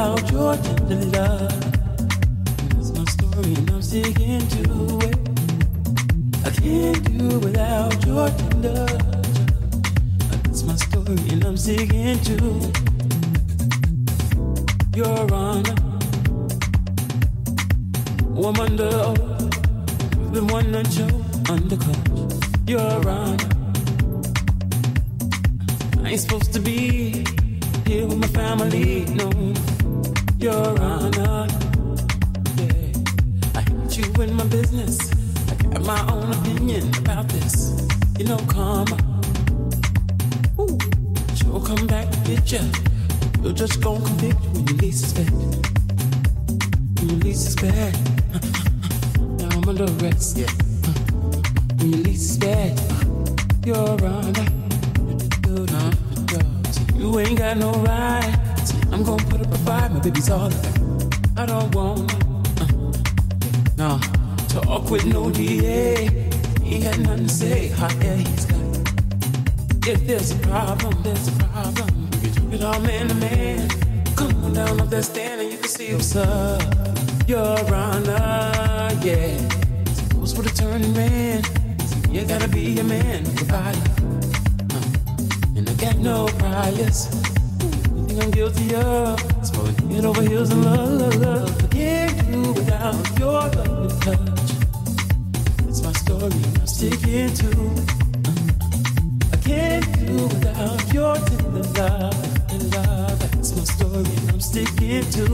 without your tender love. That's my story and I'm sticking to it. I can't do without your tender. That's my story and I'm sticking to your honor. Woman, oath, you've one that you undercut. Your honor. I ain't supposed to be here with my family, no. Your honor. Yeah. I hate you in my business. I got my own opinion about this. You know, karma. Ooh, she'll come back to get ya. You're just gonna convict when you least expect. When you least expect. now I'm under arrest. Yeah. When you least expect. You're on uh-huh. You ain't got no right. I'm gonna put up a fight. My baby's all I don't want. Uh, no, talk with no DA. He had nothing to say. Hot air he's got. If there's a problem, there's a problem. We can do it all man to man. Come on down off that stand and you can see what's up. Your honor, yeah. Supposed with a turning man. You gotta be a man, provide. Uh, and I got no priors. You I'm guilty of? It's for head over heels in love, love, love. Can't do without your love and touch. It's my story, I'm sticking to. I can't do without your tender love love. That's my story, I'm sticking to.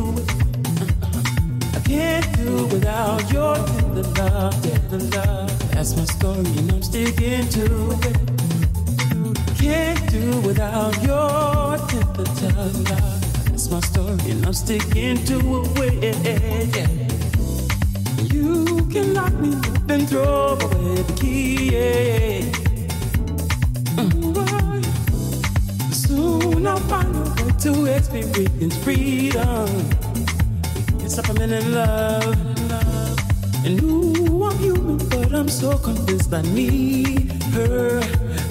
I can't do without your tender love, tender love. That's my story, and I'm sticking to it. Can't do without your tender love. That's my story, and I'm sticking to it. Yeah. You can lock me up and throw away the key. Yeah. Soon I'll find a way to experience freedom. Yes, I'm in love. And ooh, I'm human, but I'm so convinced I need her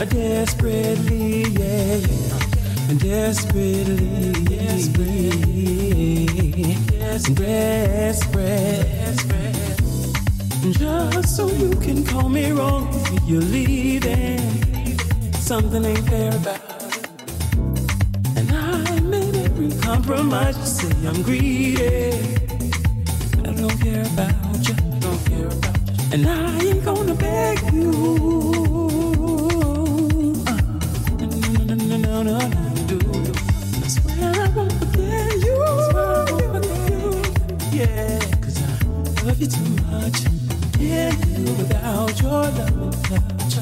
desperately, yeah, yeah. Desperately, desperately, desperate. Just so you can call me wrong if you're leaving. Something ain't fair about. And I made every compromise. You say I'm greedy. I don't care about you. Don't care about you. And I ain't gonna beg you. Without your love and touch.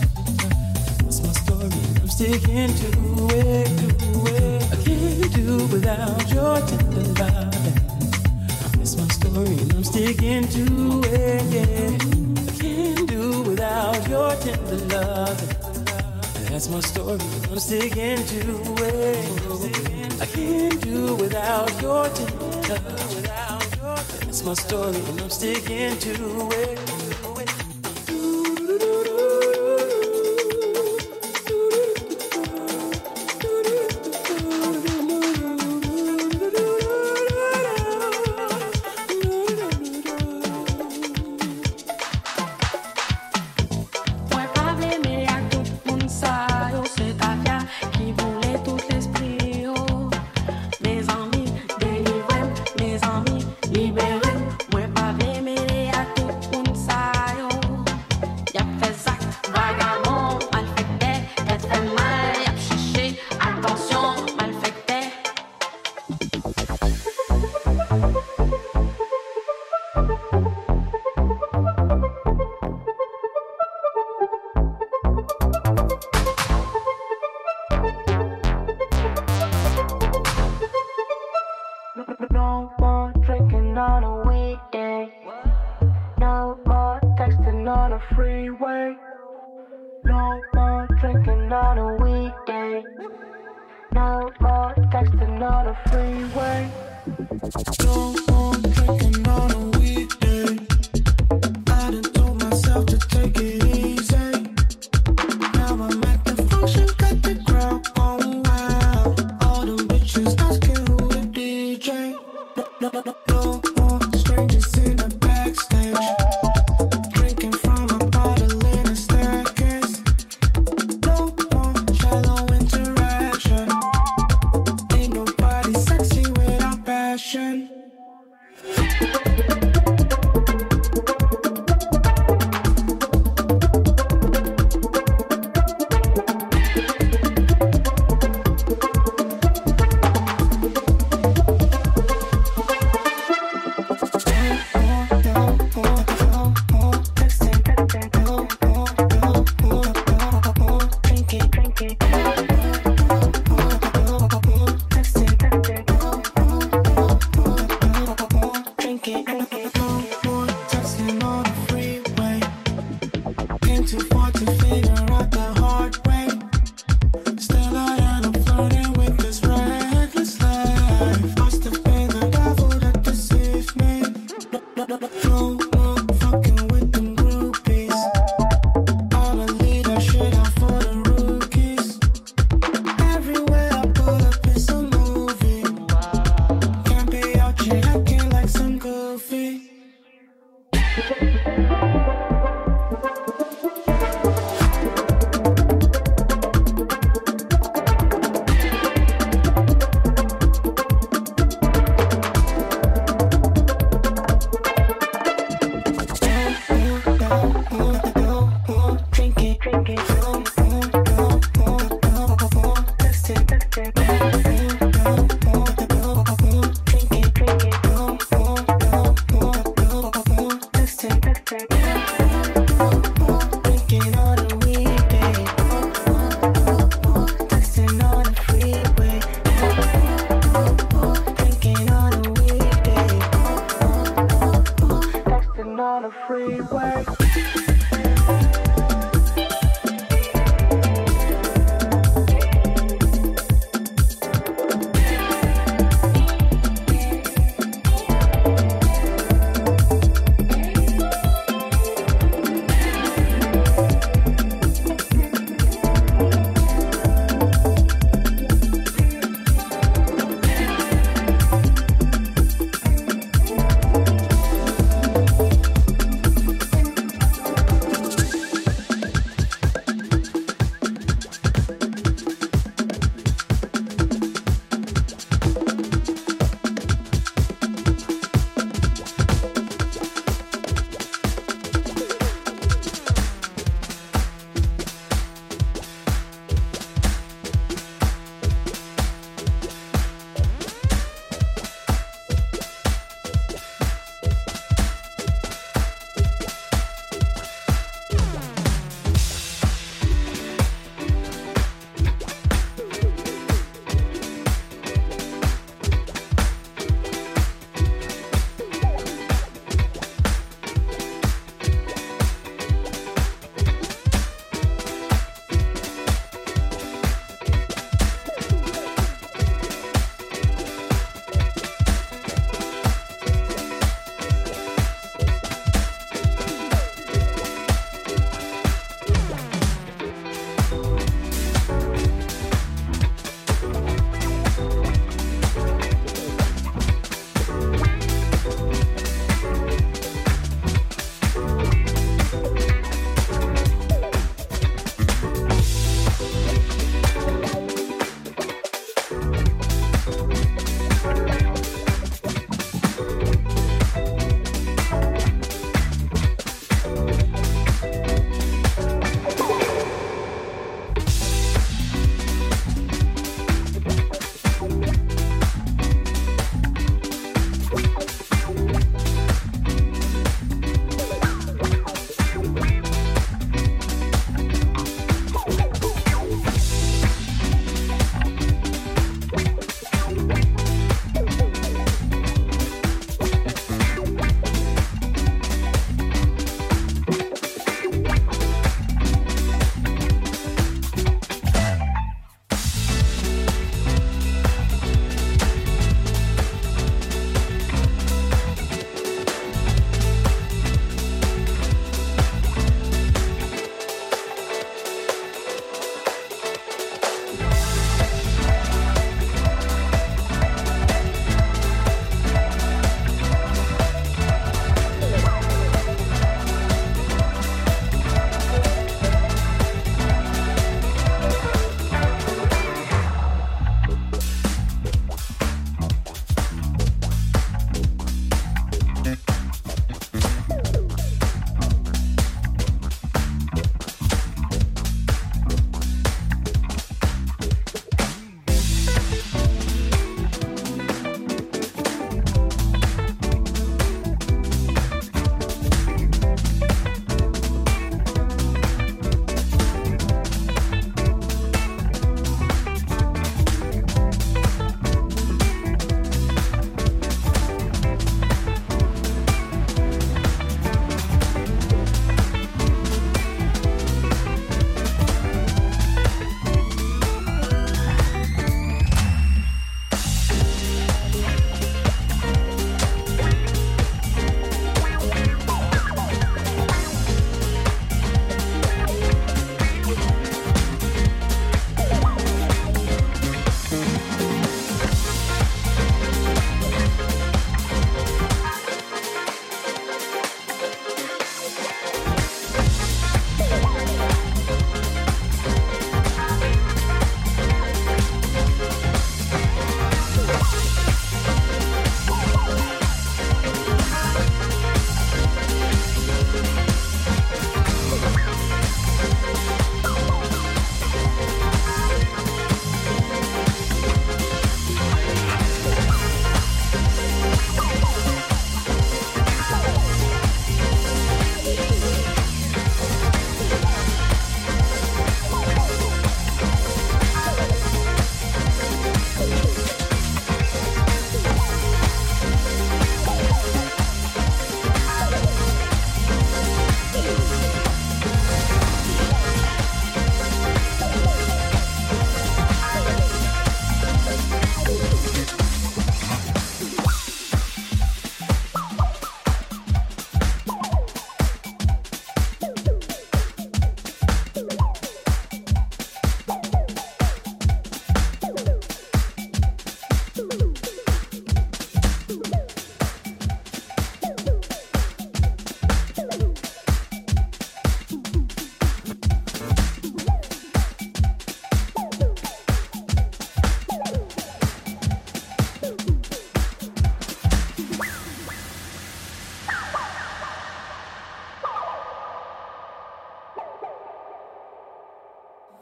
That's my story. I'm sticking to it. To it do without your tender loving. It's my story I'm sticking to it. Yeah. I can't do without your tender loving. That's my story I'm sticking to it. I can't do without your tender love. That's my story and I'm sticking to it.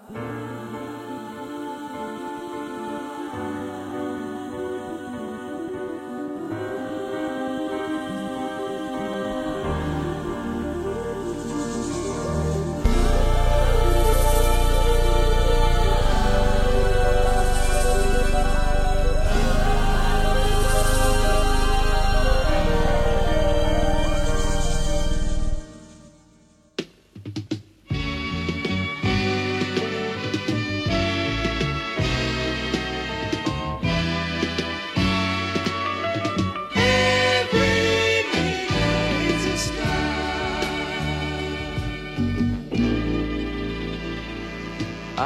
Oh.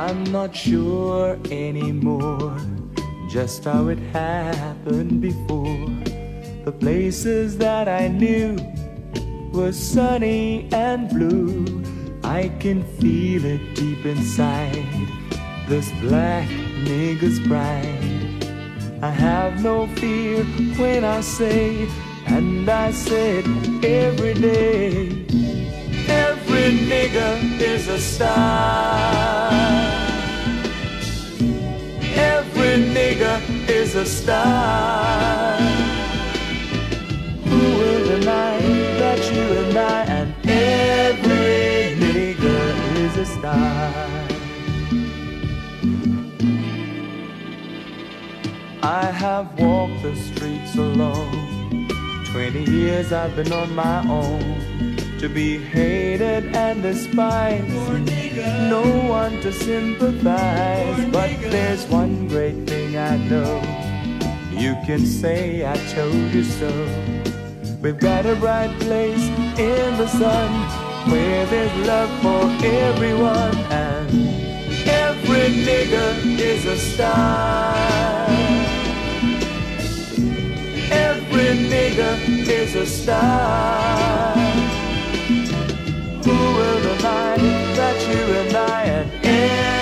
I'm not sure anymore just how it happened before. The places that I knew were sunny and blue. I can feel it deep inside this black nigger's pride. I have no fear when I say, and I say it every day. Every nigger is a star. Nigger is a star. Who will deny that you and I and every nigger is a star? I have walked the streets alone. Twenty years I've been on my own. To be hated and despised. No one to sympathize. But there's one great thing I know. You can say I told you so. We've got a bright place in the sun where there's love for everyone and every nigger is a star. Every nigger is a star. Who will deny that you and I and every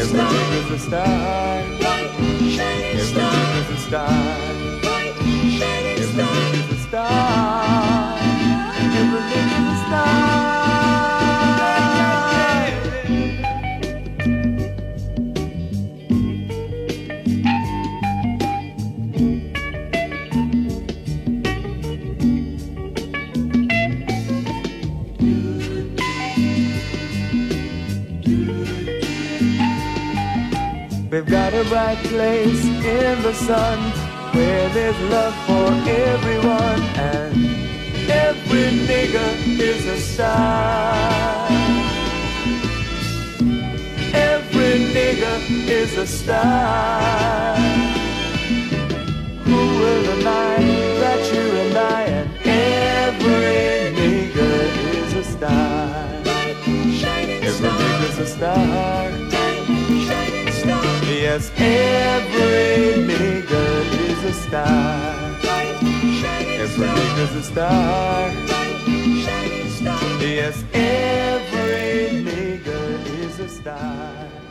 Every nigger's a star. Every nigger's a star. Every nigger's a star. Every nigger's a star. We've got a bright place in the sun where there's love for everyone and every nigger is a star. Every nigger is a star. Who will deny that you and I and every nigger is a star? Every nigger's a star. Yes, every nigger is a star. Every nigger's a star. Yes, every nigger is a star.